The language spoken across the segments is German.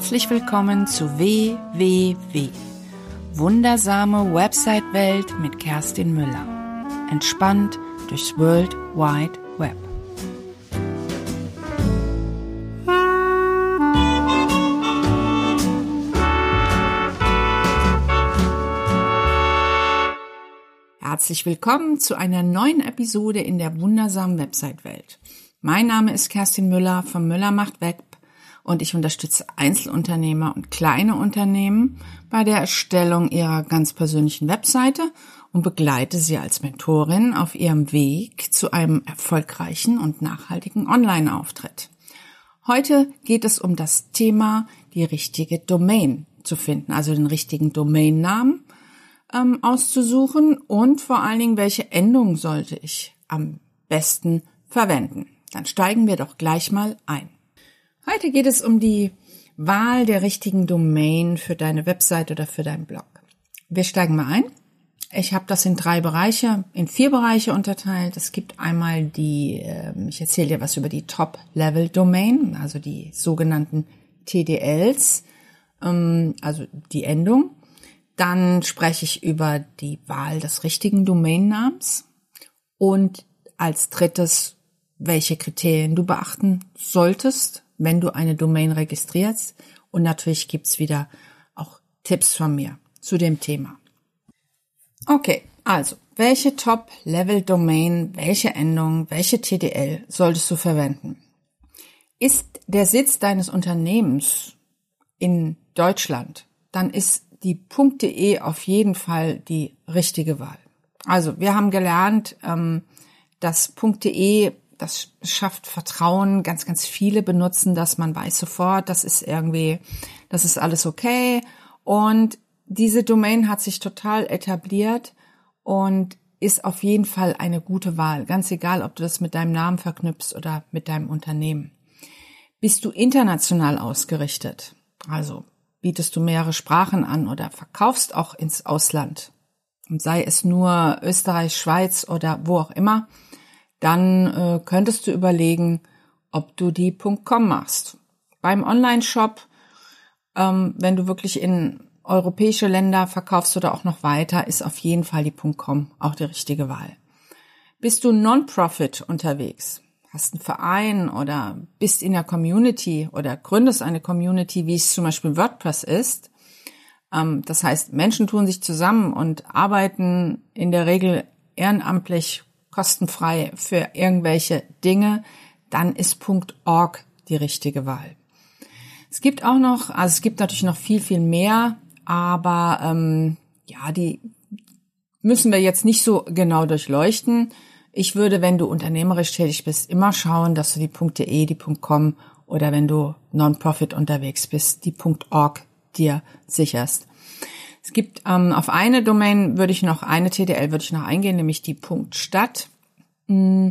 Herzlich willkommen zu WWW. Wundersame Website-Welt mit Kerstin Müller. Entspannt durchs World Wide Web. Herzlich willkommen zu einer neuen Episode in der wundersamen Website-Welt. Mein Name ist Kerstin Müller vom Müller macht Web und ich unterstütze Einzelunternehmer und kleine Unternehmen bei der Erstellung ihrer ganz persönlichen Webseite und begleite sie als Mentorin auf ihrem Weg zu einem erfolgreichen und nachhaltigen Online-Auftritt. Heute geht es um das Thema, die richtige Domain zu finden, also den richtigen Domainnamen ähm, auszusuchen und vor allen Dingen, welche Endung sollte ich am besten verwenden. Dann steigen wir doch gleich mal ein. Heute geht es um die Wahl der richtigen Domain für deine Website oder für deinen Blog. Wir steigen mal ein. Ich habe das in drei Bereiche, in vier Bereiche unterteilt. Es gibt einmal die, ähm, ich erzähle dir was über die Top-Level-Domain, also die sogenannten TDLs, ähm, also die Endung. Dann spreche ich über die Wahl des richtigen Domainnamens und als drittes, welche Kriterien du beachten solltest, wenn du eine Domain registrierst. Und natürlich gibt's wieder auch Tipps von mir zu dem Thema. Okay, also, welche Top-Level-Domain, welche Endung, welche TDL solltest du verwenden? Ist der Sitz deines Unternehmens in Deutschland, dann ist die .de auf jeden Fall die richtige Wahl. Also, wir haben gelernt, ähm, dass .de das schafft Vertrauen. Ganz, ganz viele benutzen das. Man weiß sofort, das ist irgendwie, das ist alles okay. Und diese Domain hat sich total etabliert und ist auf jeden Fall eine gute Wahl. Ganz egal, ob du das mit deinem Namen verknüpfst oder mit deinem Unternehmen. Bist du international ausgerichtet? Also bietest du mehrere Sprachen an oder verkaufst auch ins Ausland? Und sei es nur Österreich, Schweiz oder wo auch immer, dann äh, könntest du überlegen, ob du die .com machst. Beim Online-Shop, ähm, wenn du wirklich in europäische Länder verkaufst oder auch noch weiter, ist auf jeden Fall die .com auch die richtige Wahl. Bist du Non-Profit unterwegs, hast einen Verein oder bist in der Community oder gründest eine Community, wie es zum Beispiel WordPress ist, ähm, das heißt, Menschen tun sich zusammen und arbeiten in der Regel ehrenamtlich kostenfrei für irgendwelche Dinge, dann ist .org die richtige Wahl. Es gibt auch noch, also es gibt natürlich noch viel, viel mehr, aber ähm, ja, die müssen wir jetzt nicht so genau durchleuchten. Ich würde, wenn du unternehmerisch tätig bist, immer schauen, dass du die .de, die .com oder wenn du Non-Profit unterwegs bist, die .org dir sicherst. Es gibt ähm, auf eine Domain würde ich noch, eine TDL würde ich noch eingehen, nämlich die Punkt Stadt. Mm,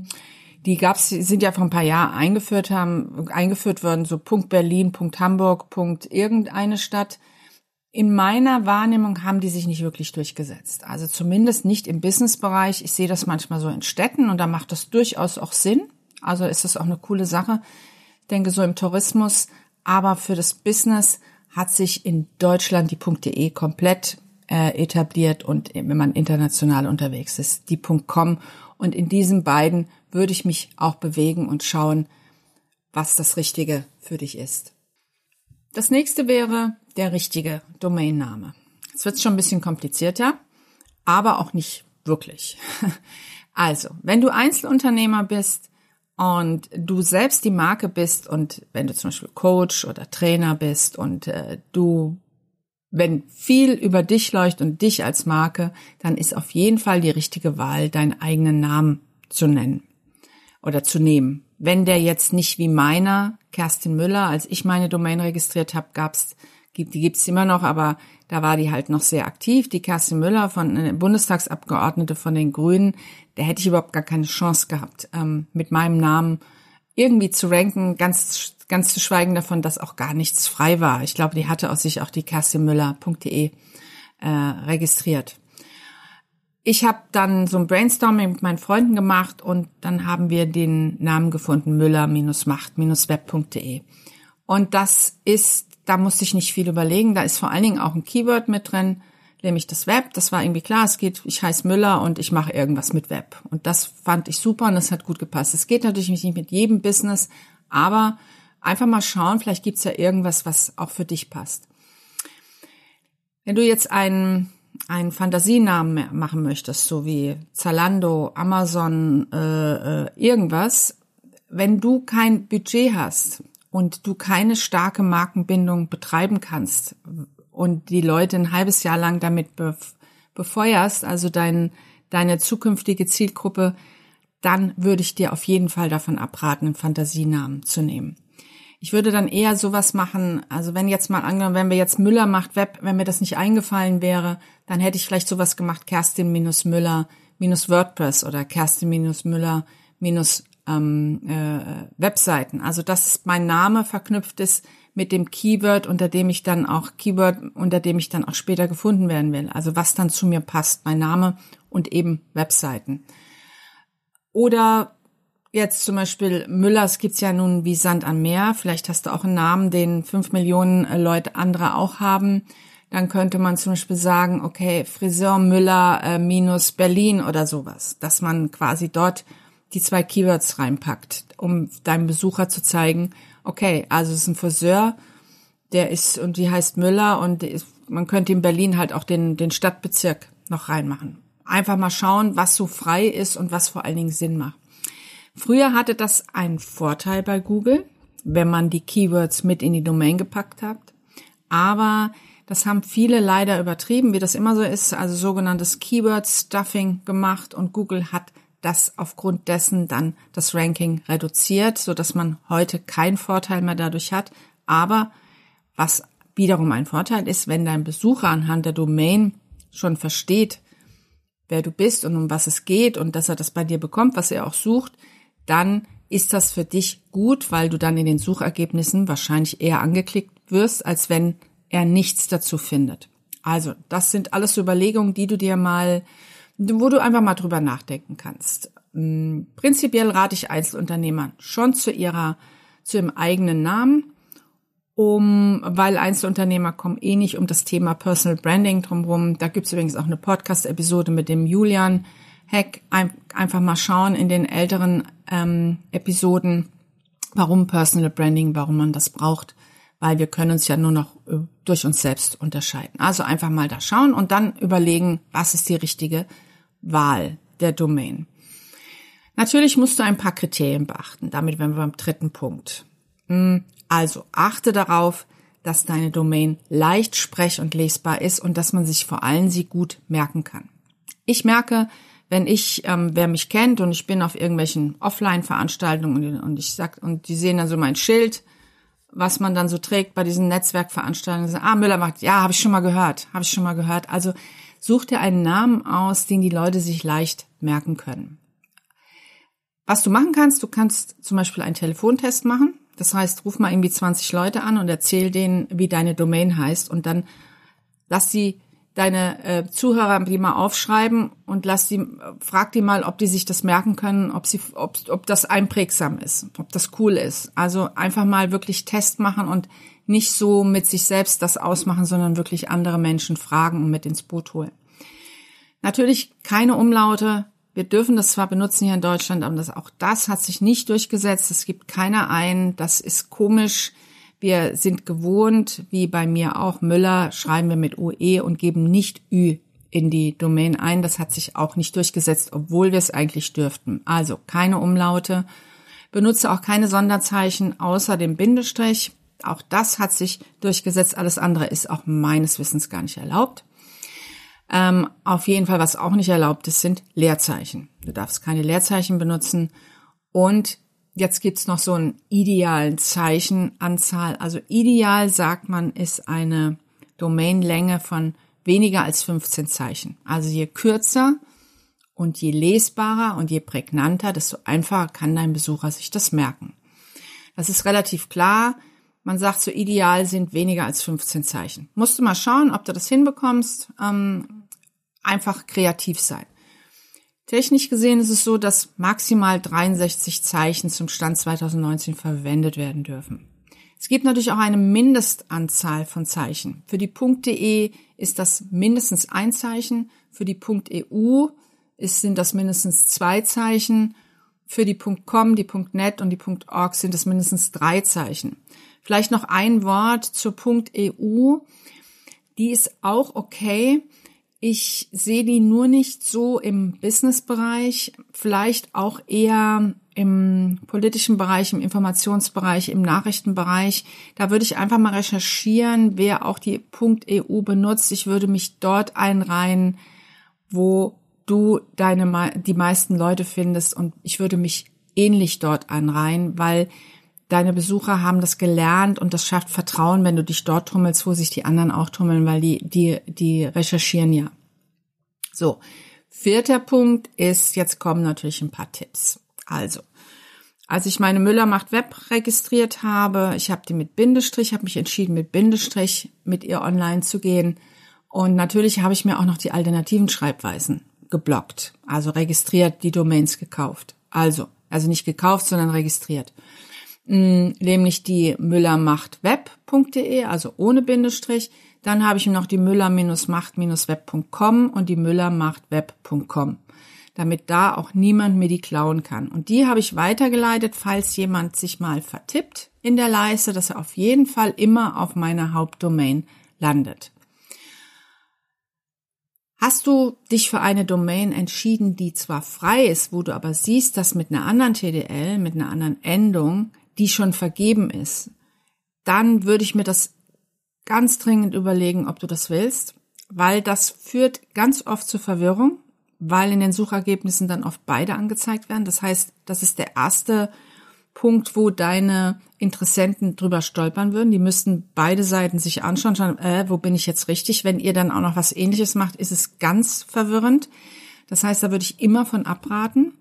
die gab's, sind ja vor ein paar Jahren eingeführt haben, eingeführt worden, so Punkt Berlin, Punkt Hamburg, Punkt irgendeine Stadt. In meiner Wahrnehmung haben die sich nicht wirklich durchgesetzt. Also zumindest nicht im Businessbereich. Ich sehe das manchmal so in Städten und da macht das durchaus auch Sinn. Also ist das auch eine coole Sache. Ich denke so im Tourismus, aber für das Business hat sich in Deutschland die .de komplett äh, etabliert und wenn man international unterwegs ist, die .com und in diesen beiden würde ich mich auch bewegen und schauen, was das Richtige für dich ist. Das nächste wäre der richtige Domainname. Jetzt wird schon ein bisschen komplizierter, aber auch nicht wirklich. Also, wenn du Einzelunternehmer bist, und du selbst die Marke bist und wenn du zum Beispiel Coach oder Trainer bist und äh, du, wenn viel über dich leuchtet und dich als Marke, dann ist auf jeden Fall die richtige Wahl, deinen eigenen Namen zu nennen oder zu nehmen. Wenn der jetzt nicht wie meiner, Kerstin Müller, als ich meine Domain registriert habe, gab's gibt, die gibt's immer noch, aber da war die halt noch sehr aktiv. Die Kerstin Müller von äh, Bundestagsabgeordnete von den Grünen, da hätte ich überhaupt gar keine Chance gehabt, ähm, mit meinem Namen irgendwie zu ranken, ganz, ganz zu schweigen davon, dass auch gar nichts frei war. Ich glaube, die hatte aus sich auch die kerstinmüller.de äh, registriert. Ich habe dann so ein Brainstorming mit meinen Freunden gemacht und dann haben wir den Namen gefunden, müller-macht-web.de. Und das ist da musste ich nicht viel überlegen. Da ist vor allen Dingen auch ein Keyword mit drin, nämlich das Web. Das war irgendwie klar. Es geht, ich heiße Müller und ich mache irgendwas mit Web. Und das fand ich super und das hat gut gepasst. Es geht natürlich nicht mit jedem Business, aber einfach mal schauen, vielleicht gibt's ja irgendwas, was auch für dich passt. Wenn du jetzt einen, einen Fantasienamen machen möchtest, so wie Zalando, Amazon, äh, äh, irgendwas, wenn du kein Budget hast und du keine starke Markenbindung betreiben kannst und die Leute ein halbes Jahr lang damit befeuerst, also dein, deine zukünftige Zielgruppe, dann würde ich dir auf jeden Fall davon abraten, einen Fantasienamen zu nehmen. Ich würde dann eher sowas machen, also wenn jetzt mal angenommen, wenn wir jetzt Müller macht Web, wenn mir das nicht eingefallen wäre, dann hätte ich vielleicht sowas gemacht, Kerstin minus Müller minus WordPress oder Kerstin minus Müller minus ähm, äh, Webseiten. Also dass mein Name verknüpft ist mit dem Keyword, unter dem ich dann auch Keyword, unter dem ich dann auch später gefunden werden will. Also was dann zu mir passt, mein Name und eben Webseiten. Oder jetzt zum Beispiel Müllers gibt's ja nun wie Sand am Meer. Vielleicht hast du auch einen Namen, den fünf Millionen äh, Leute andere auch haben. Dann könnte man zum Beispiel sagen, okay, Friseur Müller äh, minus Berlin oder sowas, dass man quasi dort die zwei Keywords reinpackt, um deinem Besucher zu zeigen, okay, also es ist ein Friseur, der ist und die heißt Müller und ist, man könnte in Berlin halt auch den, den Stadtbezirk noch reinmachen. Einfach mal schauen, was so frei ist und was vor allen Dingen Sinn macht. Früher hatte das einen Vorteil bei Google, wenn man die Keywords mit in die Domain gepackt hat. Aber das haben viele leider übertrieben, wie das immer so ist, also sogenanntes Keyword Stuffing gemacht und Google hat das aufgrund dessen dann das Ranking reduziert, so dass man heute keinen Vorteil mehr dadurch hat. Aber was wiederum ein Vorteil ist, wenn dein Besucher anhand der Domain schon versteht, wer du bist und um was es geht und dass er das bei dir bekommt, was er auch sucht, dann ist das für dich gut, weil du dann in den Suchergebnissen wahrscheinlich eher angeklickt wirst, als wenn er nichts dazu findet. Also, das sind alles Überlegungen, die du dir mal, wo du einfach mal drüber nachdenken kannst. Hm, prinzipiell rate ich Einzelunternehmern schon zu ihrer, zu ihrem eigenen Namen, um, weil Einzelunternehmer kommen eh nicht um das Thema Personal Branding drumherum. Da gibt's übrigens auch eine Podcast-Episode mit dem Julian, ein, einfach mal schauen in den älteren ähm, Episoden, warum Personal Branding, warum man das braucht, weil wir können uns ja nur noch äh, durch uns selbst unterscheiden. Also einfach mal da schauen und dann überlegen, was ist die richtige Wahl der Domain. Natürlich musst du ein paar Kriterien beachten. Damit wären wir beim dritten Punkt. Hm, also achte darauf, dass deine Domain leicht sprech- und lesbar ist und dass man sich vor allem sie gut merken kann. Ich merke, wenn ich, ähm, wer mich kennt und ich bin auf irgendwelchen Offline-Veranstaltungen und, und ich sag, und die sehen dann so mein Schild, was man dann so trägt bei diesen Netzwerkveranstaltungen, ah, Müller macht, ja, habe ich schon mal gehört, habe ich schon mal gehört. Also such dir einen Namen aus, den die Leute sich leicht merken können. Was du machen kannst, du kannst zum Beispiel einen Telefontest machen. Das heißt, ruf mal irgendwie 20 Leute an und erzähl denen, wie deine Domain heißt und dann lass sie deine äh, Zuhörer die mal aufschreiben und lass die, frag die mal, ob die sich das merken können, ob sie, ob, ob das einprägsam ist, ob das cool ist. Also einfach mal wirklich Test machen und nicht so mit sich selbst das ausmachen, sondern wirklich andere Menschen fragen und mit ins Boot holen. Natürlich keine Umlaute. Wir dürfen das zwar benutzen hier in Deutschland, aber das, auch das hat sich nicht durchgesetzt. Es gibt keiner ein. Das ist komisch. Wir sind gewohnt, wie bei mir auch, Müller schreiben wir mit UE und geben nicht Ü in die Domain ein. Das hat sich auch nicht durchgesetzt, obwohl wir es eigentlich dürften. Also keine Umlaute. Benutze auch keine Sonderzeichen außer dem Bindestrich. Auch das hat sich durchgesetzt. Alles andere ist auch meines Wissens gar nicht erlaubt. Ähm, auf jeden Fall, was auch nicht erlaubt ist, sind Leerzeichen. Du darfst keine Leerzeichen benutzen und Jetzt gibt's noch so einen idealen Zeichenanzahl. Also ideal sagt man, ist eine Domainlänge von weniger als 15 Zeichen. Also je kürzer und je lesbarer und je prägnanter, desto einfacher kann dein Besucher sich das merken. Das ist relativ klar. Man sagt, so ideal sind weniger als 15 Zeichen. Musst du mal schauen, ob du das hinbekommst. Ähm, einfach kreativ sein. Technisch gesehen ist es so, dass maximal 63 Zeichen zum Stand 2019 verwendet werden dürfen. Es gibt natürlich auch eine Mindestanzahl von Zeichen. Für die .de ist das mindestens ein Zeichen, für die .eu ist, sind das mindestens zwei Zeichen, für die .com, die .net und die .org sind es mindestens drei Zeichen. Vielleicht noch ein Wort zur .eu. Die ist auch okay. Ich sehe die nur nicht so im Businessbereich, vielleicht auch eher im politischen Bereich, im Informationsbereich, im Nachrichtenbereich. Da würde ich einfach mal recherchieren, wer auch die .eu benutzt. Ich würde mich dort einreihen, wo du deine die meisten Leute findest und ich würde mich ähnlich dort einreihen, weil deine Besucher haben das gelernt und das schafft Vertrauen, wenn du dich dort tummelst, wo sich die anderen auch tummeln, weil die, die, die recherchieren ja. So. Vierter Punkt ist, jetzt kommen natürlich ein paar Tipps. Also, als ich meine Müller macht Web registriert habe, ich habe die mit Bindestrich, habe mich entschieden, mit Bindestrich mit ihr online zu gehen. Und natürlich habe ich mir auch noch die alternativen Schreibweisen geblockt, also registriert, die Domains gekauft. Also, also nicht gekauft, sondern registriert. Mm, nämlich die müllermachtweb.de, also ohne Bindestrich. Dann habe ich noch die müller-macht-web.com und die müllermachtweb.com, damit da auch niemand mir die klauen kann. Und die habe ich weitergeleitet, falls jemand sich mal vertippt in der Leiste, dass er auf jeden Fall immer auf meiner Hauptdomain landet. Hast du dich für eine Domain entschieden, die zwar frei ist, wo du aber siehst, dass mit einer anderen TDL, mit einer anderen Endung die schon vergeben ist, dann würde ich mir das ganz dringend überlegen, ob du das willst, weil das führt ganz oft zur Verwirrung, weil in den Suchergebnissen dann oft beide angezeigt werden. Das heißt, das ist der erste Punkt, wo deine Interessenten drüber stolpern würden. Die müssten beide Seiten sich anschauen, schauen, äh, wo bin ich jetzt richtig? Wenn ihr dann auch noch was ähnliches macht, ist es ganz verwirrend. Das heißt, da würde ich immer von abraten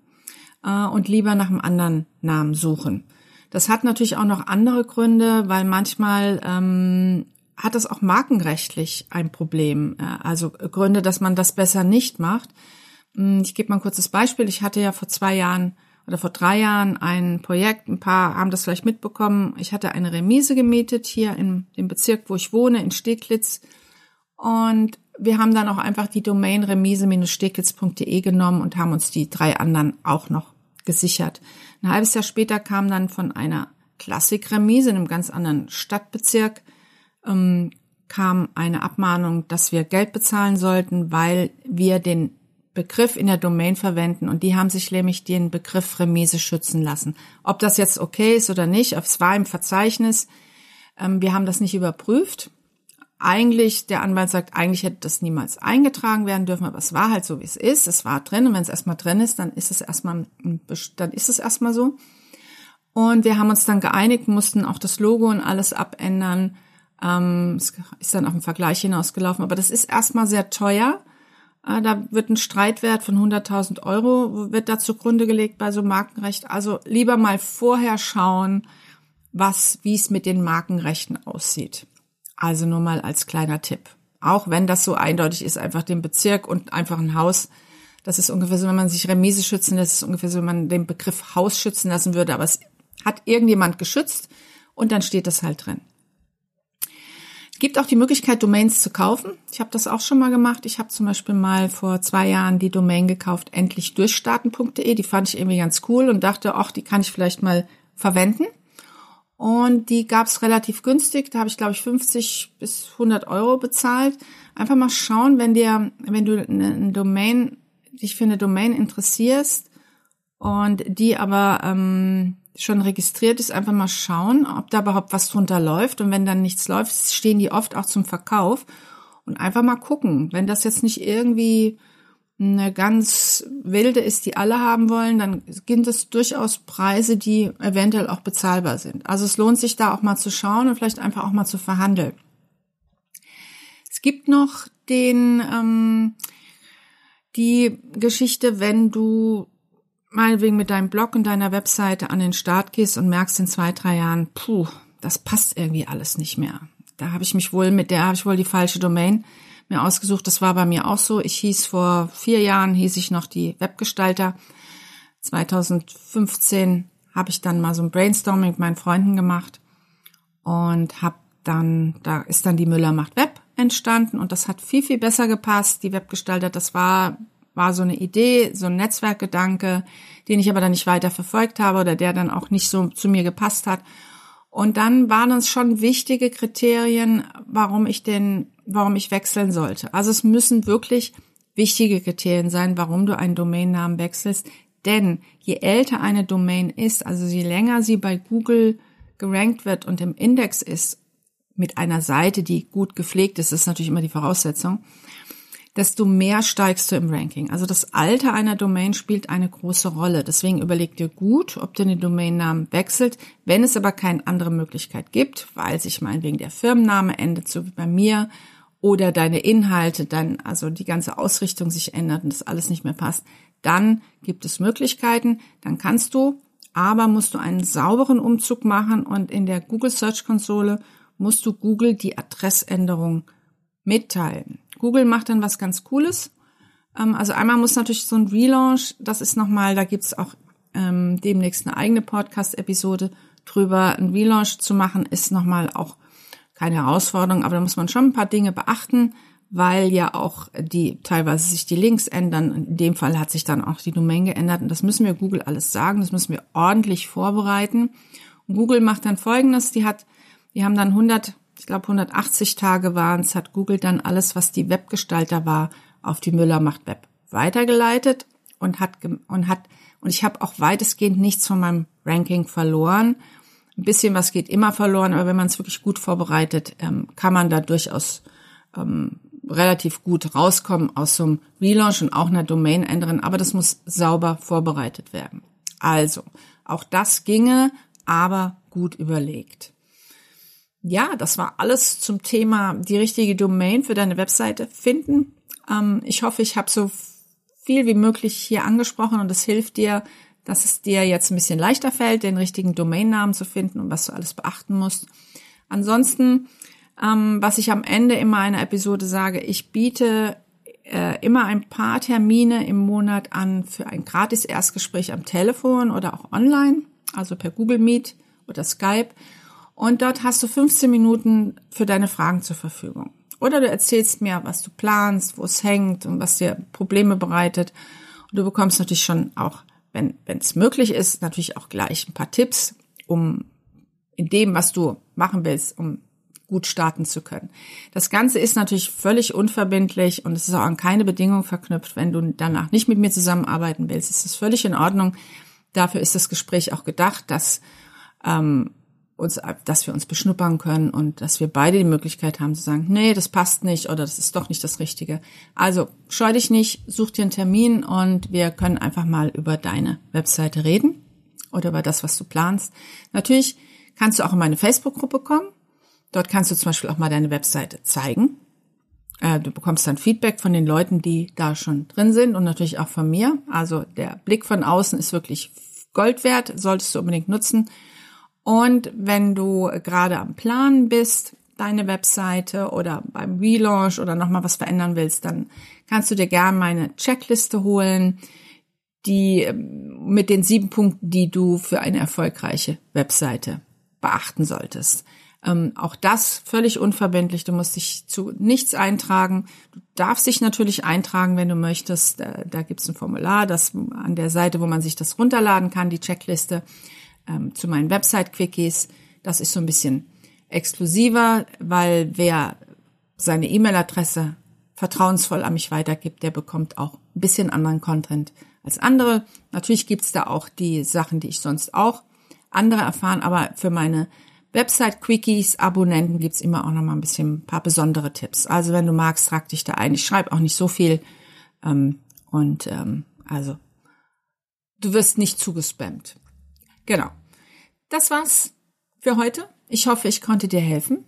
äh, und lieber nach einem anderen Namen suchen. Das hat natürlich auch noch andere Gründe, weil manchmal ähm, hat es auch markenrechtlich ein Problem. Äh, also Gründe, dass man das besser nicht macht. Hm, ich gebe mal ein kurzes Beispiel. Ich hatte ja vor zwei Jahren oder vor drei Jahren ein Projekt, ein paar haben das vielleicht mitbekommen. Ich hatte eine Remise gemietet hier in dem Bezirk, wo ich wohne, in Steglitz. Und wir haben dann auch einfach die Domain remise-steglitz.de genommen und haben uns die drei anderen auch noch gesichert. Ein halbes Jahr später kam dann von einer Klassikremise in einem ganz anderen Stadtbezirk ähm, kam eine Abmahnung, dass wir Geld bezahlen sollten, weil wir den Begriff in der Domain verwenden und die haben sich nämlich den Begriff Remise schützen lassen. Ob das jetzt okay ist oder nicht, es war im Verzeichnis. Ähm, wir haben das nicht überprüft eigentlich, der Anwalt sagt, eigentlich hätte das niemals eingetragen werden dürfen, aber es war halt so, wie es ist. Es war drin und wenn es erstmal drin ist, dann ist es erstmal, dann ist es erstmal so. Und wir haben uns dann geeinigt, mussten auch das Logo und alles abändern. Ähm, es ist dann auf den Vergleich hinausgelaufen, aber das ist erstmal sehr teuer. Äh, da wird ein Streitwert von 100.000 Euro wird da zugrunde gelegt bei so Markenrecht. Also lieber mal vorher schauen, was, wie es mit den Markenrechten aussieht. Also nur mal als kleiner Tipp. Auch wenn das so eindeutig ist, einfach den Bezirk und einfach ein Haus. Das ist ungefähr so, wenn man sich Remise schützen lässt, ist ungefähr so, wenn man den Begriff Haus schützen lassen würde. Aber es hat irgendjemand geschützt und dann steht das halt drin. Es gibt auch die Möglichkeit, Domains zu kaufen. Ich habe das auch schon mal gemacht. Ich habe zum Beispiel mal vor zwei Jahren die Domain gekauft, endlich durchstarten.de. Die fand ich irgendwie ganz cool und dachte, ach, die kann ich vielleicht mal verwenden. Und die gab's relativ günstig. Da habe ich, glaube ich, 50 bis 100 Euro bezahlt. Einfach mal schauen, wenn dir, wenn du eine Domain, dich für eine Domain interessierst und die aber ähm, schon registriert ist, einfach mal schauen, ob da überhaupt was drunter läuft. Und wenn dann nichts läuft, stehen die oft auch zum Verkauf. Und einfach mal gucken. Wenn das jetzt nicht irgendwie eine ganz wilde ist, die alle haben wollen, dann sind es durchaus Preise, die eventuell auch bezahlbar sind. Also es lohnt sich da auch mal zu schauen und vielleicht einfach auch mal zu verhandeln. Es gibt noch den ähm, die Geschichte, wenn du meinetwegen mit deinem Blog und deiner Webseite an den Start gehst und merkst in zwei, drei Jahren, puh, das passt irgendwie alles nicht mehr. Da habe ich mich wohl mit der habe ich wohl die falsche Domain mir ausgesucht. Das war bei mir auch so. Ich hieß vor vier Jahren, hieß ich noch die Webgestalter. 2015 habe ich dann mal so ein Brainstorming mit meinen Freunden gemacht. und habe dann, da ist dann die Müller macht Web entstanden und das hat viel, viel besser gepasst. Die Webgestalter, das war, war so eine Idee, so ein Netzwerkgedanke, den ich aber dann nicht weiter verfolgt habe oder der dann auch nicht so zu mir gepasst hat. Und dann waren es schon wichtige Kriterien, warum ich den, warum ich wechseln sollte. Also es müssen wirklich wichtige Kriterien sein, warum du einen Domainnamen wechselst. Denn je älter eine Domain ist, also je länger sie bei Google gerankt wird und im Index ist, mit einer Seite, die gut gepflegt ist, ist natürlich immer die Voraussetzung, desto mehr steigst du im Ranking. Also das Alter einer Domain spielt eine große Rolle. Deswegen überleg dir gut, ob du den Domainnamen wechselt. Wenn es aber keine andere Möglichkeit gibt, weil sich meinetwegen der Firmenname ändert, so wie bei mir, oder deine Inhalte dann, also die ganze Ausrichtung sich ändert und das alles nicht mehr passt, dann gibt es Möglichkeiten. Dann kannst du, aber musst du einen sauberen Umzug machen und in der Google Search Konsole musst du Google die Adressänderung mitteilen. Google macht dann was ganz Cooles. Ähm, also einmal muss natürlich so ein Relaunch, das ist nochmal, da gibt's auch ähm, demnächst eine eigene Podcast-Episode drüber. Ein Relaunch zu machen ist nochmal auch keine Herausforderung, aber da muss man schon ein paar Dinge beachten, weil ja auch die teilweise sich die Links ändern. In dem Fall hat sich dann auch die Domain geändert und das müssen wir Google alles sagen, das müssen wir ordentlich vorbereiten. Und Google macht dann Folgendes, die hat, die haben dann 100 ich glaube 180 Tage waren es, hat Google dann alles, was die Webgestalter war, auf die Müller macht Web weitergeleitet und hat und hat und ich habe auch weitestgehend nichts von meinem Ranking verloren. Ein bisschen was geht immer verloren, aber wenn man es wirklich gut vorbereitet, ähm, kann man da durchaus ähm, relativ gut rauskommen aus so einem Relaunch und auch einer Domain ändern, aber das muss sauber vorbereitet werden. Also, auch das ginge, aber gut überlegt ja, das war alles zum Thema die richtige Domain für deine Webseite finden. Ähm, ich hoffe, ich habe so viel wie möglich hier angesprochen und es hilft dir, dass es dir jetzt ein bisschen leichter fällt, den richtigen Domainnamen zu finden und was du alles beachten musst. Ansonsten, ähm, was ich am Ende immer einer Episode sage, ich biete äh, immer ein paar Termine im Monat an für ein gratis Erstgespräch am Telefon oder auch online, also per Google Meet oder Skype. Und dort hast du 15 Minuten für deine Fragen zur Verfügung. Oder du erzählst mir, was du planst, wo es hängt und was dir Probleme bereitet. Und du bekommst natürlich schon auch, wenn es möglich ist, natürlich auch gleich ein paar Tipps, um in dem, was du machen willst, um gut starten zu können. Das Ganze ist natürlich völlig unverbindlich und es ist auch an keine Bedingung verknüpft. Wenn du danach nicht mit mir zusammenarbeiten willst, ist das völlig in Ordnung. Dafür ist das Gespräch auch gedacht, dass ähm, uns, dass wir uns beschnuppern können und dass wir beide die Möglichkeit haben zu sagen, nee, das passt nicht oder das ist doch nicht das Richtige. Also scheu dich nicht, such dir einen Termin und wir können einfach mal über deine Webseite reden oder über das, was du planst. Natürlich kannst du auch in meine Facebook-Gruppe kommen. Dort kannst du zum Beispiel auch mal deine Webseite zeigen. Äh, du bekommst dann Feedback von den Leuten, die da schon drin sind und natürlich auch von mir. Also der Blick von außen ist wirklich Gold wert, solltest du unbedingt nutzen. Und wenn du gerade am Plan bist, deine Webseite oder beim Relaunch oder nochmal was verändern willst, dann kannst du dir gerne meine Checkliste holen, die ähm, mit den sieben Punkten, die du für eine erfolgreiche Webseite beachten solltest. Ähm, auch das völlig unverbindlich. Du musst dich zu nichts eintragen. Du darfst dich natürlich eintragen, wenn du möchtest. Da, da gibt es ein Formular, das an der Seite, wo man sich das runterladen kann, die Checkliste ähm, zu meinen Website-Quickies. Das ist so ein bisschen exklusiver, weil wer seine E-Mail-Adresse vertrauensvoll an mich weitergibt, der bekommt auch ein bisschen anderen Content als andere. Natürlich gibt's da auch die Sachen, die ich sonst auch andere erfahren, aber für meine Website-Quickies, Abonnenten gibt's immer auch noch mal ein bisschen ein paar besondere Tipps. Also wenn du magst, trag dich da ein. Ich schreibe auch nicht so viel. Ähm, und ähm, also du wirst nicht zugespammt. Genau. Das war's für heute. Ich hoffe, ich konnte dir helfen.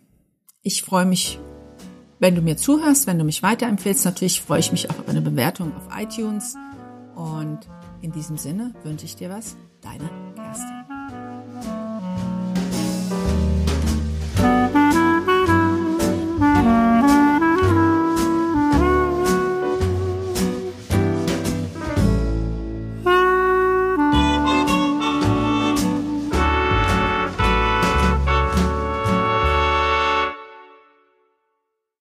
Ich freue mich, wenn du mir zuhörst, wenn du mich weiterempfehlst. Natürlich freue ich mich auch über eine Bewertung auf iTunes. Und in diesem Sinne wünsche ich dir was. Deine